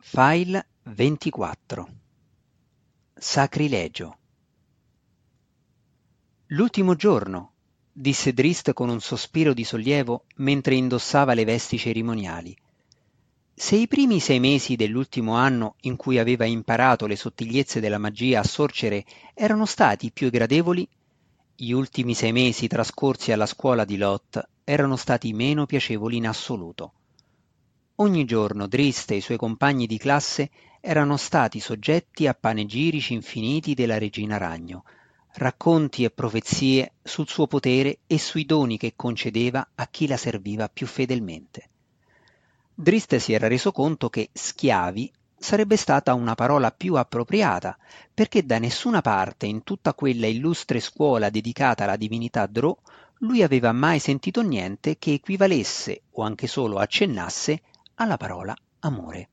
File 24 Sacrilegio L'ultimo giorno, disse Drist con un sospiro di sollievo mentre indossava le vesti cerimoniali. Se i primi sei mesi dell'ultimo anno in cui aveva imparato le sottigliezze della magia a sorcere erano stati più gradevoli, gli ultimi sei mesi trascorsi alla scuola di Lot erano stati meno piacevoli in assoluto. Ogni giorno Drist e i suoi compagni di classe erano stati soggetti a panegirici infiniti della regina Ragno, racconti e profezie sul suo potere e sui doni che concedeva a chi la serviva più fedelmente. Drist si era reso conto che schiavi sarebbe stata una parola più appropriata, perché da nessuna parte in tutta quella illustre scuola dedicata alla divinità Drò lui aveva mai sentito niente che equivalesse o anche solo accennasse alla parola amore.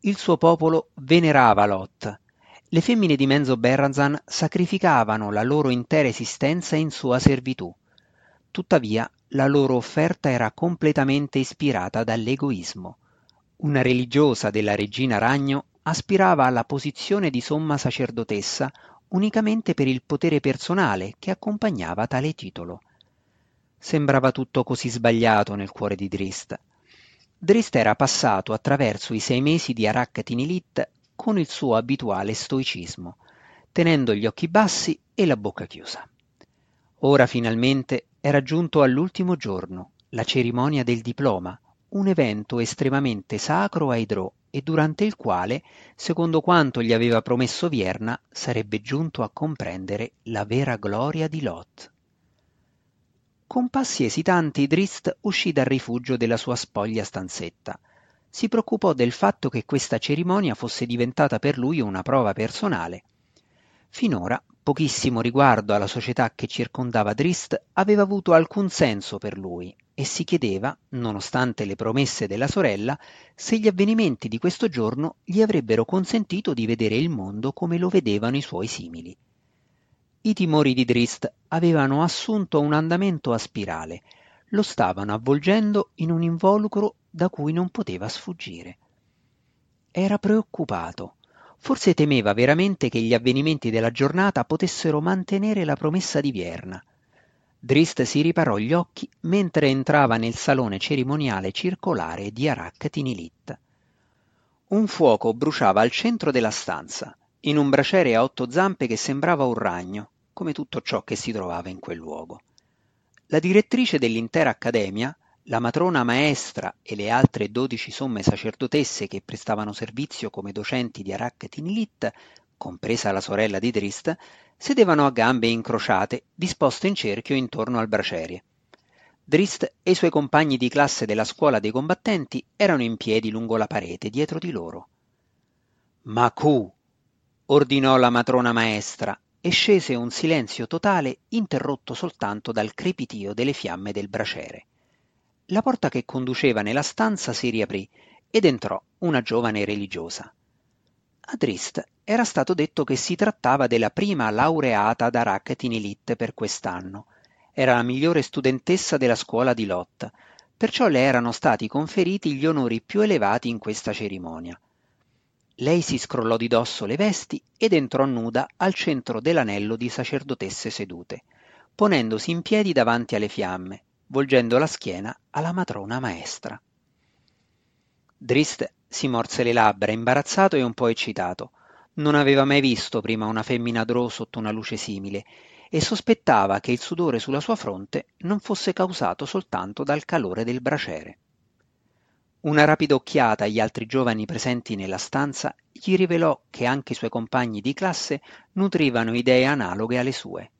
Il suo popolo venerava Lot. Le femmine di Menzo Berrazan sacrificavano la loro intera esistenza in sua servitù. Tuttavia, la loro offerta era completamente ispirata dall'egoismo. Una religiosa della regina Ragno aspirava alla posizione di somma sacerdotessa unicamente per il potere personale che accompagnava tale titolo. Sembrava tutto così sbagliato nel cuore di Drist. Drist era passato attraverso i sei mesi di Arak-Tinilit con il suo abituale stoicismo, tenendo gli occhi bassi e la bocca chiusa. Ora finalmente era giunto all'ultimo giorno, la cerimonia del diploma, un evento estremamente sacro ai Drò e durante il quale, secondo quanto gli aveva promesso Vierna, sarebbe giunto a comprendere la vera gloria di Lot. Con passi esitanti Drist uscì dal rifugio della sua spoglia stanzetta. Si preoccupò del fatto che questa cerimonia fosse diventata per lui una prova personale. Finora pochissimo riguardo alla società che circondava Drist aveva avuto alcun senso per lui e si chiedeva, nonostante le promesse della sorella, se gli avvenimenti di questo giorno gli avrebbero consentito di vedere il mondo come lo vedevano i suoi simili. I timori di Drist avevano assunto un andamento a spirale, lo stavano avvolgendo in un involucro da cui non poteva sfuggire. Era preoccupato, forse temeva veramente che gli avvenimenti della giornata potessero mantenere la promessa di Vierna. Drist si riparò gli occhi mentre entrava nel salone cerimoniale circolare di Arak Tinilit. Un fuoco bruciava al centro della stanza, in un braciere a otto zampe che sembrava un ragno, come tutto ciò che si trovava in quel luogo. La direttrice dell'intera accademia, la matrona maestra e le altre dodici somme sacerdotesse che prestavano servizio come docenti di Arak Tinilit, compresa la sorella di Drist, sedevano a gambe incrociate, disposte in cerchio intorno al braciere. Drist e i suoi compagni di classe della scuola dei combattenti erano in piedi lungo la parete dietro di loro. Macu! ordinò la matrona maestra e scese un silenzio totale interrotto soltanto dal crepitio delle fiamme del braciere. La porta che conduceva nella stanza si riaprì ed entrò una giovane religiosa. A Drist era stato detto che si trattava della prima laureata da Racket in Elite per quest'anno. Era la migliore studentessa della scuola di Lot, perciò le erano stati conferiti gli onori più elevati in questa cerimonia. Lei si scrollò di dosso le vesti ed entrò nuda al centro dell'anello di sacerdotesse sedute, ponendosi in piedi davanti alle fiamme, volgendo la schiena alla matrona maestra. Drist si morse le labbra, imbarazzato e un po' eccitato. Non aveva mai visto prima una femmina drò sotto una luce simile e sospettava che il sudore sulla sua fronte non fosse causato soltanto dal calore del braciere. Una rapida occhiata agli altri giovani presenti nella stanza gli rivelò che anche i suoi compagni di classe nutrivano idee analoghe alle sue.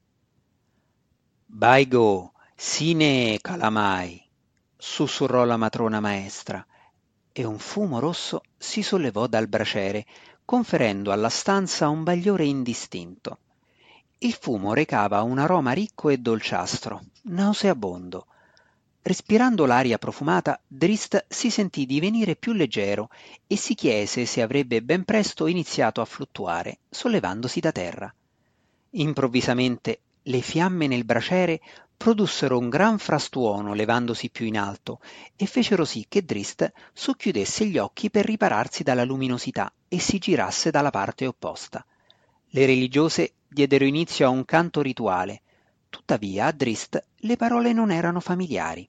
Baigo, sine calamai, sussurrò la matrona maestra, e un fumo rosso si sollevò dal braciere, conferendo alla stanza un bagliore indistinto. Il fumo recava un aroma ricco e dolciastro, nauseabondo, Respirando l'aria profumata, Drist si sentì divenire più leggero e si chiese se avrebbe ben presto iniziato a fluttuare, sollevandosi da terra. Improvvisamente le fiamme nel braciere produssero un gran frastuono levandosi più in alto e fecero sì che Drist socchiudesse gli occhi per ripararsi dalla luminosità e si girasse dalla parte opposta. Le religiose diedero inizio a un canto rituale, tuttavia a Drist le parole non erano familiari.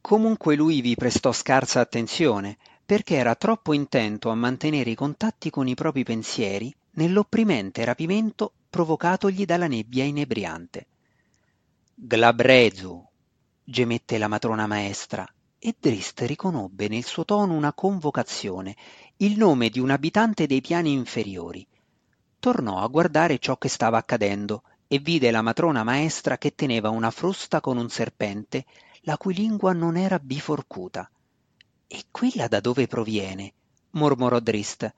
Comunque lui vi prestò scarsa attenzione, perché era troppo intento a mantenere i contatti con i propri pensieri nell'opprimente rapimento provocatogli dalla nebbia inebriante. Glabrezu, gemette la matrona maestra, e Drist riconobbe nel suo tono una convocazione, il nome di un abitante dei piani inferiori. Tornò a guardare ciò che stava accadendo e vide la matrona maestra che teneva una frusta con un serpente la cui lingua non era biforcuta. E quella da dove proviene? mormorò Drist.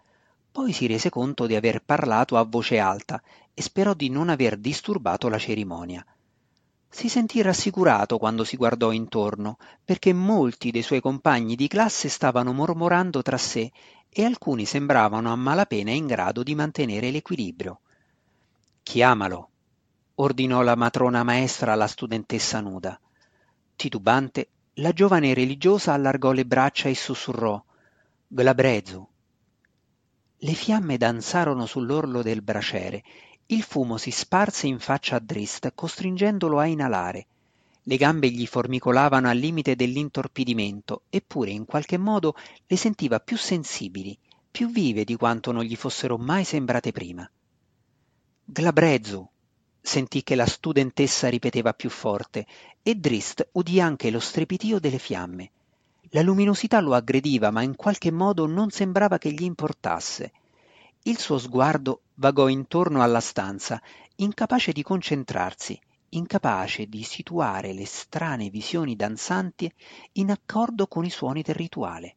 Poi si rese conto di aver parlato a voce alta e sperò di non aver disturbato la cerimonia. Si sentì rassicurato quando si guardò intorno, perché molti dei suoi compagni di classe stavano mormorando tra sé e alcuni sembravano a malapena in grado di mantenere l'equilibrio. Chiamalo, ordinò la matrona maestra alla studentessa nuda. Titubante, la giovane religiosa allargò le braccia e sussurrò Glabrezu. Le fiamme danzarono sull'orlo del braciere, il fumo si sparse in faccia a Drist, costringendolo a inalare. Le gambe gli formicolavano al limite dell'intorpidimento, eppure in qualche modo le sentiva più sensibili, più vive di quanto non gli fossero mai sembrate prima. Glabrezu, sentì che la studentessa ripeteva più forte e Drist udì anche lo strepitio delle fiamme. La luminosità lo aggrediva, ma in qualche modo non sembrava che gli importasse. Il suo sguardo vagò intorno alla stanza, incapace di concentrarsi, incapace di situare le strane visioni danzanti in accordo con i suoni del rituale.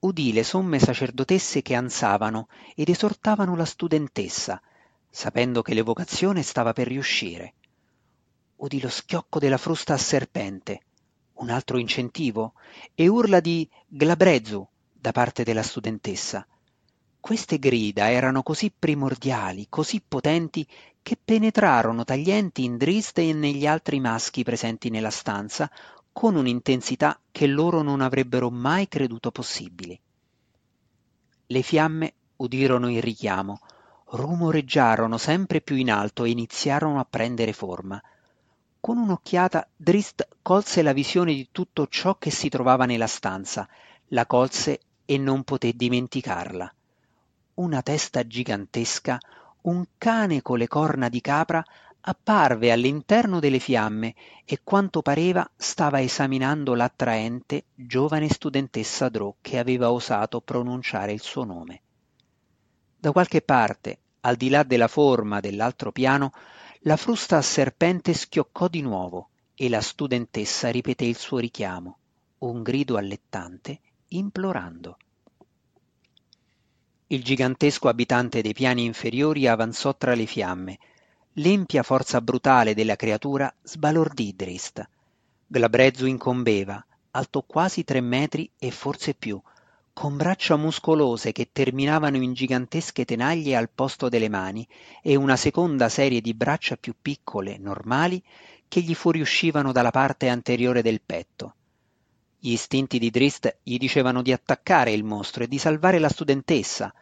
Udì le somme sacerdotesse che ansavano ed esortavano la studentessa, sapendo che l'evocazione stava per riuscire. Udì lo schiocco della frusta a serpente, un altro incentivo, e urla di Glabrezu da parte della studentessa. Queste grida erano così primordiali, così potenti, che penetrarono taglienti in Drist e negli altri maschi presenti nella stanza con un'intensità che loro non avrebbero mai creduto possibile. Le fiamme udirono il richiamo, rumoreggiarono sempre più in alto e iniziarono a prendere forma. Con un'occhiata Drist colse la visione di tutto ciò che si trovava nella stanza, la colse e non poté dimenticarla. Una testa gigantesca, un cane con le corna di capra, apparve all'interno delle fiamme e quanto pareva stava esaminando l'attraente giovane studentessa Drò che aveva osato pronunciare il suo nome. Da qualche parte, al di là della forma dell'altro piano, la frusta a serpente schioccò di nuovo e la studentessa ripeté il suo richiamo, un grido allettante, implorando. Il gigantesco abitante dei piani inferiori avanzò tra le fiamme. L'empia forza brutale della creatura sbalordì Drist. Glabrezzo incombeva, alto quasi tre metri e forse più, con braccia muscolose che terminavano in gigantesche tenaglie al posto delle mani e una seconda serie di braccia più piccole, normali, che gli fuoriuscivano dalla parte anteriore del petto. Gli istinti di Drist gli dicevano di attaccare il mostro e di salvare la studentessa,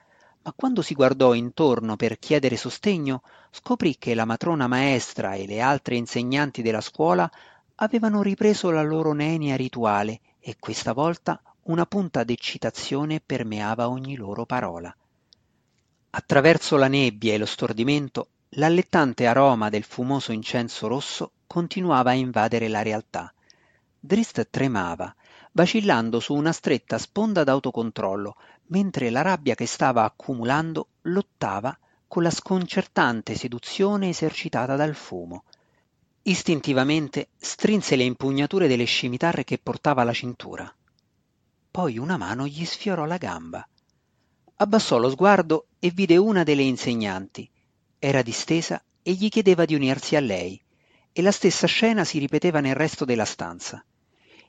ma quando si guardò intorno per chiedere sostegno, scoprì che la matrona maestra e le altre insegnanti della scuola avevano ripreso la loro nenia rituale e questa volta una punta d'eccitazione permeava ogni loro parola. Attraverso la nebbia e lo stordimento, l'allettante aroma del fumoso incenso rosso continuava a invadere la realtà. Drist tremava, vacillando su una stretta sponda d'autocontrollo, mentre la rabbia che stava accumulando lottava con la sconcertante seduzione esercitata dal fumo. Istintivamente strinse le impugnature delle scimitarre che portava alla cintura poi una mano gli sfiorò la gamba. Abbassò lo sguardo e vide una delle insegnanti. Era distesa e gli chiedeva di unirsi a lei, e la stessa scena si ripeteva nel resto della stanza.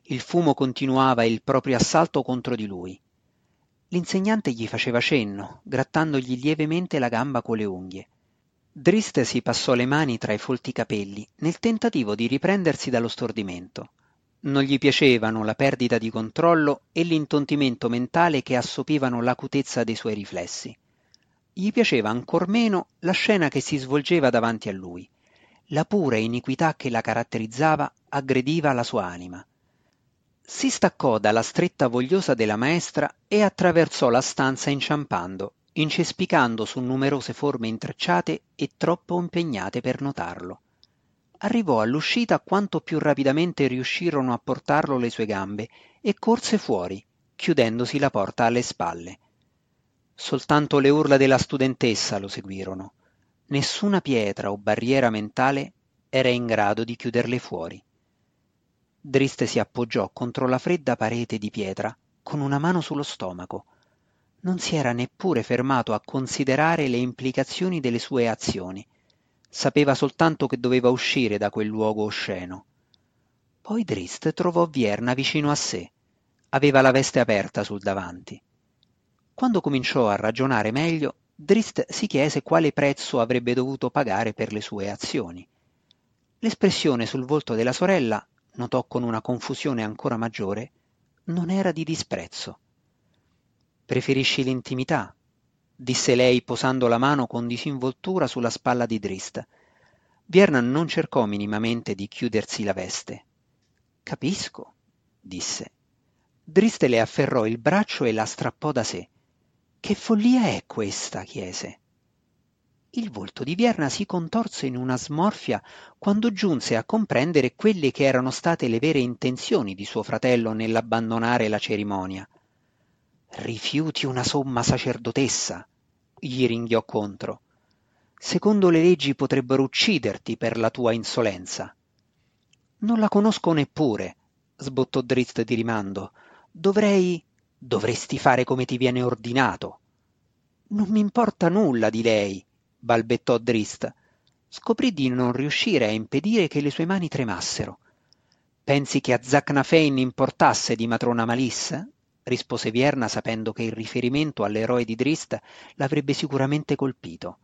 Il fumo continuava il proprio assalto contro di lui. L'insegnante gli faceva cenno, grattandogli lievemente la gamba con le unghie. Drist si passò le mani tra i folti capelli nel tentativo di riprendersi dallo stordimento. Non gli piacevano la perdita di controllo e l'intontimento mentale che assopivano l'acutezza dei suoi riflessi. Gli piaceva ancor meno la scena che si svolgeva davanti a lui. La pura iniquità che la caratterizzava aggrediva la sua anima. Si staccò dalla stretta vogliosa della maestra e attraversò la stanza inciampando incespicando su numerose forme intrecciate e troppo impegnate per notarlo. Arrivò all'uscita quanto più rapidamente riuscirono a portarlo le sue gambe e corse fuori, chiudendosi la porta alle spalle. Soltanto le urla della studentessa lo seguirono. Nessuna pietra o barriera mentale era in grado di chiuderle fuori. Driste si appoggiò contro la fredda parete di pietra con una mano sullo stomaco non si era neppure fermato a considerare le implicazioni delle sue azioni. Sapeva soltanto che doveva uscire da quel luogo osceno. Poi Drist trovò Vierna vicino a sé. Aveva la veste aperta sul davanti. Quando cominciò a ragionare meglio, Drist si chiese quale prezzo avrebbe dovuto pagare per le sue azioni. L'espressione sul volto della sorella, notò con una confusione ancora maggiore, non era di disprezzo. Preferisci l'intimità, disse lei posando la mano con disinvoltura sulla spalla di Drist. Viernan non cercò minimamente di chiudersi la veste. Capisco, disse. Drist le afferrò il braccio e la strappò da sé. Che follia è questa? chiese. Il volto di Vierna si contorse in una smorfia quando giunse a comprendere quelle che erano state le vere intenzioni di suo fratello nell'abbandonare la cerimonia. Rifiuti una somma sacerdotessa, gli ringhiò contro. Secondo le leggi potrebbero ucciderti per la tua insolenza. Non la conosco neppure, sbottò Drist di rimando. Dovrei. dovresti fare come ti viene ordinato. Non mi importa nulla di lei, balbettò Drist. Scoprì di non riuscire a impedire che le sue mani tremassero. Pensi che a Zacnafein importasse di matrona Malissa? Rispose Vierna sapendo che il riferimento all'eroe di Drist l'avrebbe sicuramente colpito.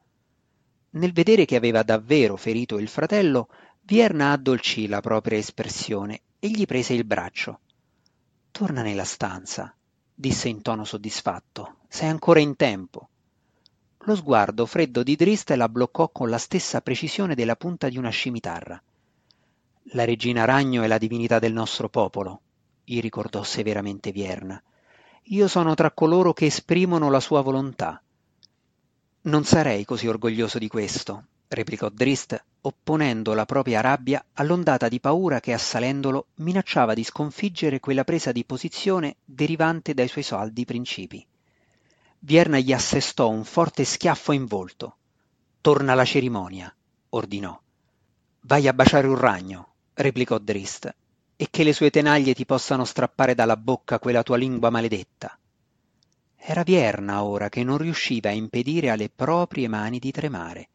Nel vedere che aveva davvero ferito il fratello, Vierna addolcì la propria espressione e gli prese il braccio. Torna nella stanza, disse in tono soddisfatto. Sei ancora in tempo. Lo sguardo freddo di Drist la bloccò con la stessa precisione della punta di una scimitarra. La regina ragno è la divinità del nostro popolo, gli ricordò severamente Vierna. Io sono tra coloro che esprimono la sua volontà. Non sarei così orgoglioso di questo, replicò Drist, opponendo la propria rabbia all'ondata di paura che assalendolo minacciava di sconfiggere quella presa di posizione derivante dai suoi saldi principi. Vierna gli assestò un forte schiaffo in volto. Torna alla cerimonia, ordinò. Vai a baciare un ragno, replicò Drist, e che le sue tenaglie ti possano strappare dalla bocca quella tua lingua maledetta. Era Vierna ora che non riusciva a impedire alle proprie mani di tremare.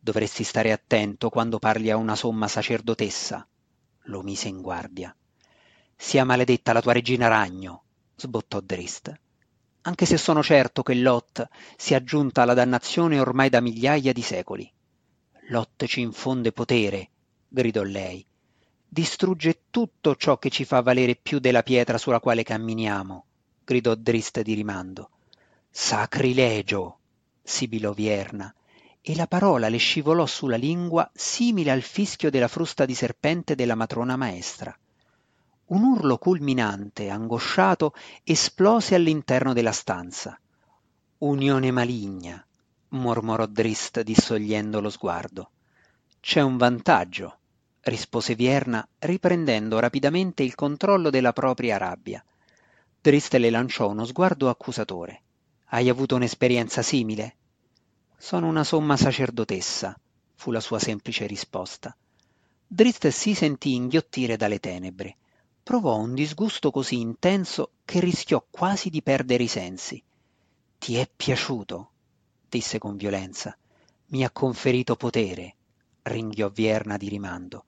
Dovresti stare attento quando parli a una somma sacerdotessa, lo mise in guardia. Sia maledetta la tua regina ragno, sbottò Drist. Anche se sono certo che Lot sia giunta alla dannazione ormai da migliaia di secoli. Lot ci infonde potere, gridò lei distrugge tutto ciò che ci fa valere più della pietra sulla quale camminiamo, gridò Drist di rimando. Sacrilegio! sibilò Vierna, e la parola le scivolò sulla lingua simile al fischio della frusta di serpente della matrona maestra. Un urlo culminante, angosciato, esplose all'interno della stanza. Unione maligna, mormorò Drist dissogliendo lo sguardo. C'è un vantaggio rispose Vierna, riprendendo rapidamente il controllo della propria rabbia. Drist le lanciò uno sguardo accusatore. Hai avuto un'esperienza simile? Sono una somma sacerdotessa, fu la sua semplice risposta. Drist si sentì inghiottire dalle tenebre. Provò un disgusto così intenso che rischiò quasi di perdere i sensi. Ti è piaciuto? disse con violenza. Mi ha conferito potere, ringhiò Vierna di rimando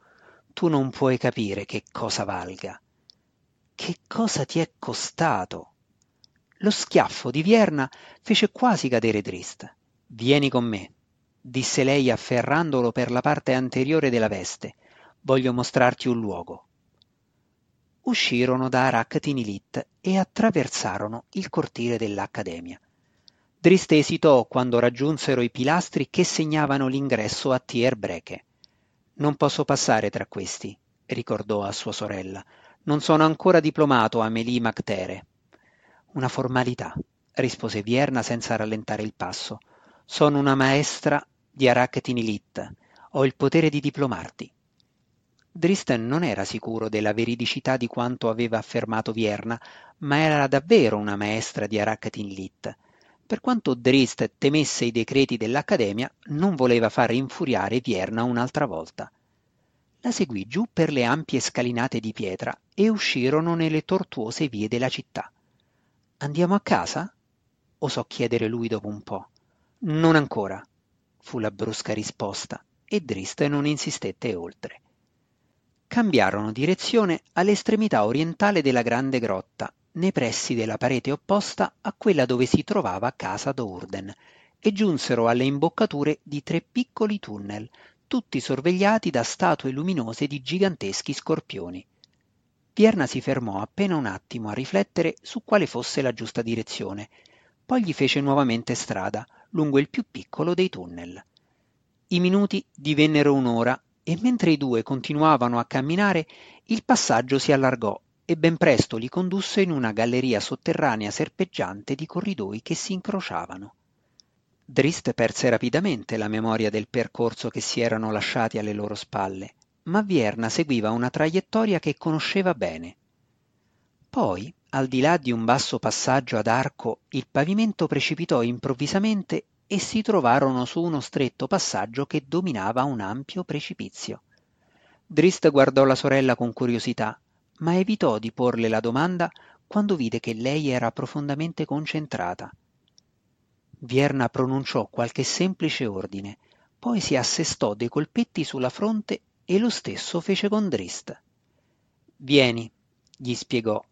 tu non puoi capire che cosa valga. Che cosa ti è costato? Lo schiaffo di Vierna fece quasi cadere Drist. Vieni con me, disse lei afferrandolo per la parte anteriore della veste. Voglio mostrarti un luogo. Uscirono da Aractinilit e attraversarono il cortile dell'Accademia. Driste esitò quando raggiunsero i pilastri che segnavano l'ingresso a Tierbreche. Non posso passare tra questi, ricordò a sua sorella. Non sono ancora diplomato Amélie Mactere. Una formalità, rispose Vierna senza rallentare il passo. Sono una maestra di Aractinilit. Ho il potere di diplomarti. Dristen non era sicuro della veridicità di quanto aveva affermato Vierna, ma era davvero una maestra di Aractinilit. Per quanto Drist temesse i decreti dell'Accademia, non voleva far infuriare Vierna un'altra volta. La seguì giù per le ampie scalinate di pietra e uscirono nelle tortuose vie della città. Andiamo a casa? osò chiedere lui dopo un po'. Non ancora, fu la brusca risposta, e Drist non insistette oltre. Cambiarono direzione all'estremità orientale della grande grotta, nei pressi della parete opposta a quella dove si trovava casa d'Urden, e giunsero alle imboccature di tre piccoli tunnel, tutti sorvegliati da statue luminose di giganteschi scorpioni. Vierna si fermò appena un attimo a riflettere su quale fosse la giusta direzione, poi gli fece nuovamente strada lungo il più piccolo dei tunnel. I minuti divennero un'ora e mentre i due continuavano a camminare il passaggio si allargò e ben presto li condusse in una galleria sotterranea serpeggiante di corridoi che si incrociavano. Drist perse rapidamente la memoria del percorso che si erano lasciati alle loro spalle, ma Vierna seguiva una traiettoria che conosceva bene. Poi, al di là di un basso passaggio ad arco, il pavimento precipitò improvvisamente e si trovarono su uno stretto passaggio che dominava un ampio precipizio. Drist guardò la sorella con curiosità, ma evitò di porle la domanda quando vide che lei era profondamente concentrata. Vierna pronunciò qualche semplice ordine, poi si assestò dei colpetti sulla fronte e lo stesso fece con Drist. Vieni, gli spiegò,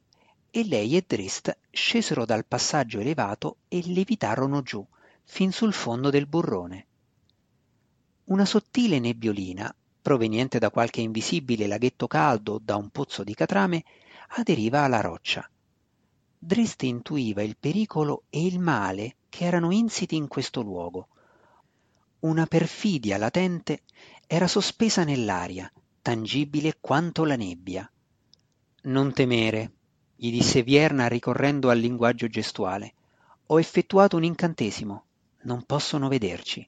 e lei e Drist scesero dal passaggio elevato e levitarono giù, fin sul fondo del burrone. Una sottile nebbiolina, proveniente da qualche invisibile laghetto caldo o da un pozzo di catrame, aderiva alla roccia. Drist intuiva il pericolo e il male che erano insiti in questo luogo. Una perfidia latente era sospesa nell'aria, tangibile quanto la nebbia. Non temere, gli disse Vierna ricorrendo al linguaggio gestuale. Ho effettuato un incantesimo. Non possono vederci.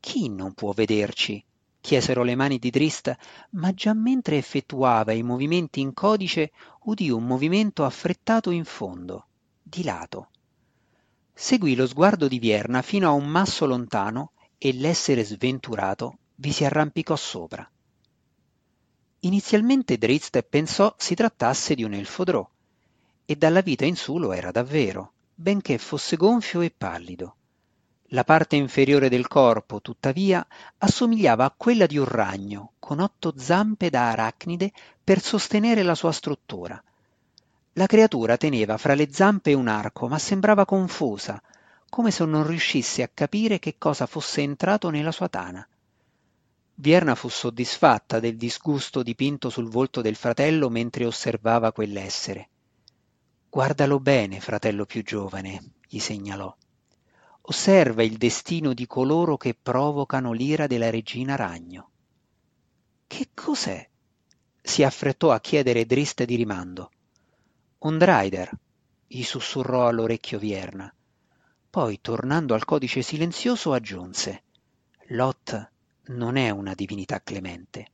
Chi non può vederci? Chiesero le mani di Drist, ma già mentre effettuava i movimenti in codice udì un movimento affrettato in fondo, di lato. Seguì lo sguardo di Vierna fino a un masso lontano e l'essere sventurato vi si arrampicò sopra. Inizialmente Drizzt pensò si trattasse di un elfodrò, e dalla vita in su lo era davvero, benché fosse gonfio e pallido. La parte inferiore del corpo, tuttavia, assomigliava a quella di un ragno, con otto zampe da arachnide per sostenere la sua struttura, la creatura teneva fra le zampe un arco, ma sembrava confusa, come se non riuscisse a capire che cosa fosse entrato nella sua tana. Vierna fu soddisfatta del disgusto dipinto sul volto del fratello mentre osservava quell'essere. Guardalo bene, fratello più giovane, gli segnalò. Osserva il destino di coloro che provocano l'ira della regina ragno. Che cos'è? si affrettò a chiedere Drist di rimando. Un drider, gli sussurrò all'orecchio Vierna. Poi, tornando al codice silenzioso, aggiunse Lot non è una divinità clemente.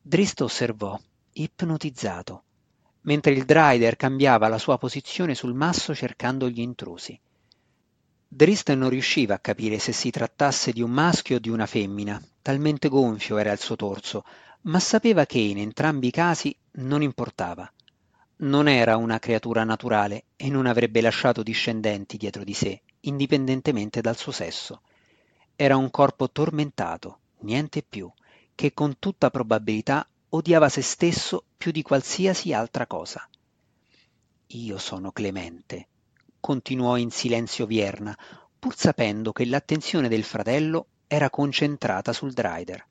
Drist osservò, ipnotizzato, mentre il drider cambiava la sua posizione sul masso cercando gli intrusi. Drist non riusciva a capire se si trattasse di un maschio o di una femmina, talmente gonfio era il suo torso, ma sapeva che in entrambi i casi non importava. Non era una creatura naturale e non avrebbe lasciato discendenti dietro di sé, indipendentemente dal suo sesso. Era un corpo tormentato, niente più, che con tutta probabilità odiava se stesso più di qualsiasi altra cosa. Io sono Clemente, continuò in silenzio Vierna, pur sapendo che l'attenzione del fratello era concentrata sul Drider.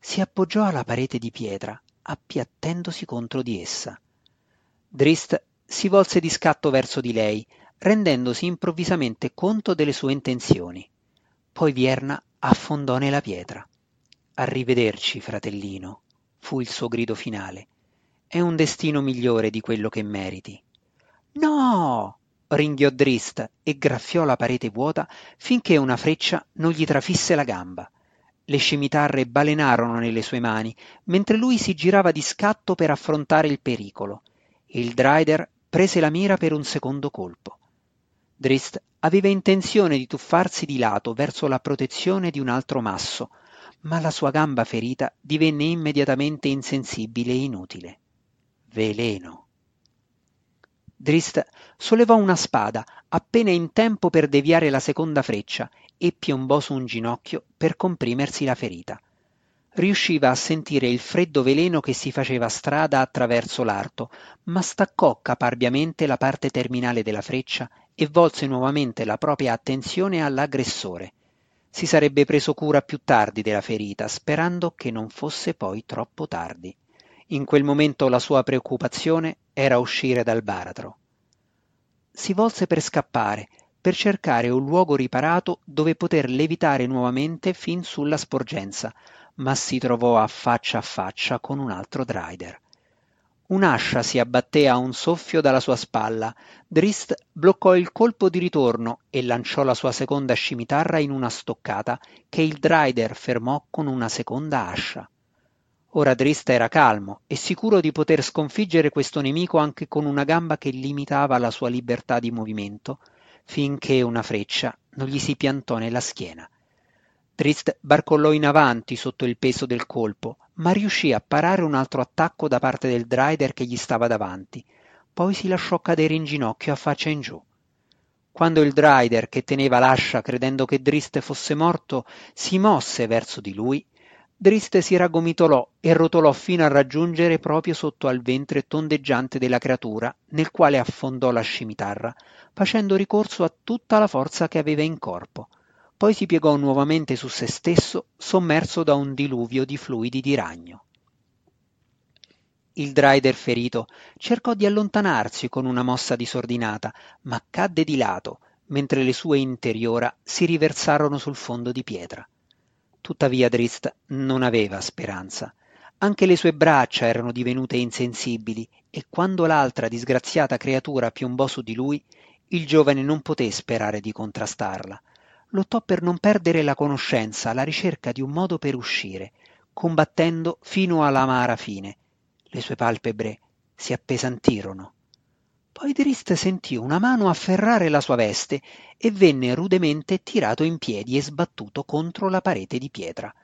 Si appoggiò alla parete di pietra, appiattendosi contro di essa. Drist si volse di scatto verso di lei, rendendosi improvvisamente conto delle sue intenzioni. Poi Vierna affondò nella pietra. Arrivederci, fratellino, fu il suo grido finale. È un destino migliore di quello che meriti. No! Ringhiò Drist e graffiò la parete vuota finché una freccia non gli trafisse la gamba. Le scimitarre balenarono nelle sue mani, mentre lui si girava di scatto per affrontare il pericolo. Il Drider prese la mira per un secondo colpo. Drist aveva intenzione di tuffarsi di lato verso la protezione di un altro masso, ma la sua gamba ferita divenne immediatamente insensibile e inutile. Veleno. Drist sollevò una spada appena in tempo per deviare la seconda freccia e piombò su un ginocchio per comprimersi la ferita. Riusciva a sentire il freddo veleno che si faceva strada attraverso l'arto, ma staccò caparbiamente la parte terminale della freccia e volse nuovamente la propria attenzione all'aggressore. Si sarebbe preso cura più tardi della ferita, sperando che non fosse poi troppo tardi. In quel momento la sua preoccupazione era uscire dal baratro. Si volse per scappare, per cercare un luogo riparato dove poter levitare nuovamente fin sulla sporgenza, ma si trovò a faccia a faccia con un altro Drider. Un'ascia si abbatté a un soffio dalla sua spalla. Drist bloccò il colpo di ritorno e lanciò la sua seconda scimitarra in una stoccata che il Drider fermò con una seconda ascia. Ora Drist era calmo e sicuro di poter sconfiggere questo nemico anche con una gamba che limitava la sua libertà di movimento, finché una freccia non gli si piantò nella schiena. Drist barcollò in avanti sotto il peso del colpo, ma riuscì a parare un altro attacco da parte del Drider che gli stava davanti. Poi si lasciò cadere in ginocchio a faccia in giù. Quando il Drider, che teneva l'ascia credendo che Drist fosse morto, si mosse verso di lui, Drist si raggomitolò e rotolò fino a raggiungere proprio sotto al ventre tondeggiante della creatura, nel quale affondò la scimitarra, facendo ricorso a tutta la forza che aveva in corpo poi si piegò nuovamente su se stesso, sommerso da un diluvio di fluidi di ragno. Il Drider ferito cercò di allontanarsi con una mossa disordinata, ma cadde di lato, mentre le sue interiora si riversarono sul fondo di pietra. Tuttavia Drist non aveva speranza. Anche le sue braccia erano divenute insensibili e quando l'altra disgraziata creatura piombò su di lui, il giovane non poté sperare di contrastarla lottò per non perdere la conoscenza alla ricerca di un modo per uscire, combattendo fino all'amara fine. Le sue palpebre si appesantirono. Poi Drist sentì una mano afferrare la sua veste e venne rudemente tirato in piedi e sbattuto contro la parete di pietra.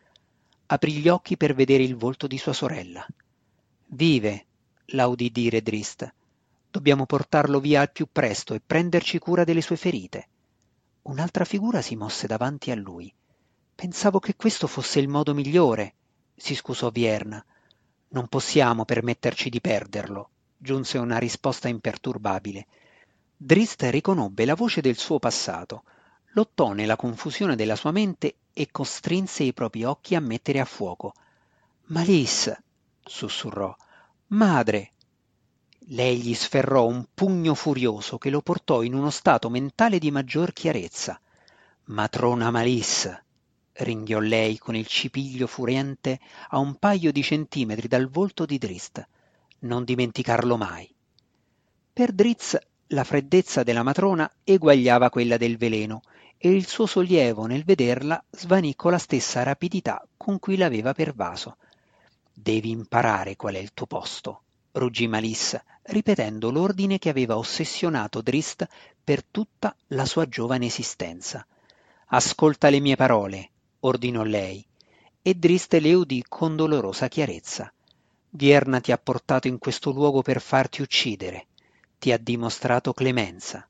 Aprì gli occhi per vedere il volto di sua sorella. Vive, la udì dire Drist. Dobbiamo portarlo via al più presto e prenderci cura delle sue ferite. Un'altra figura si mosse davanti a lui. Pensavo che questo fosse il modo migliore, si scusò Vierna. Non possiamo permetterci di perderlo, giunse una risposta imperturbabile. Drist riconobbe la voce del suo passato, lottò nella confusione della sua mente e costrinse i propri occhi a mettere a fuoco. Malis, sussurrò. Madre, lei gli sferrò un pugno furioso che lo portò in uno stato mentale di maggior chiarezza. Matrona Malis, ringhiò lei con il cipiglio furiente a un paio di centimetri dal volto di Drist. Non dimenticarlo mai. Per Drizz la freddezza della matrona eguagliava quella del veleno e il suo sollievo nel vederla svanì con la stessa rapidità con cui l'aveva pervaso. Devi imparare qual è il tuo posto, ruggì Malissa, ripetendo l'ordine che aveva ossessionato Drist per tutta la sua giovane esistenza. Ascolta le mie parole, ordinò lei, e Drist le udì con dolorosa chiarezza. Vierna ti ha portato in questo luogo per farti uccidere, ti ha dimostrato clemenza.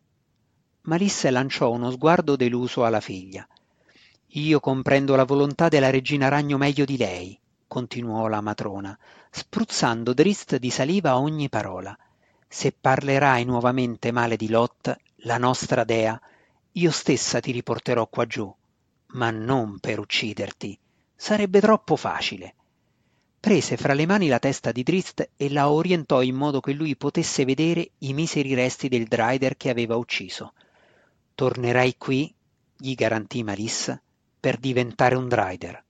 Malisse lanciò uno sguardo deluso alla figlia. Io comprendo la volontà della regina Ragno meglio di lei, continuò la matrona, spruzzando Drist di saliva ogni parola. Se parlerai nuovamente male di Lot, la nostra dea, io stessa ti riporterò quaggiù, ma non per ucciderti, sarebbe troppo facile. Prese fra le mani la testa di Drist e la orientò in modo che lui potesse vedere i miseri resti del Drider che aveva ucciso. Tornerai qui, gli garantì Malissa, per diventare un Drider.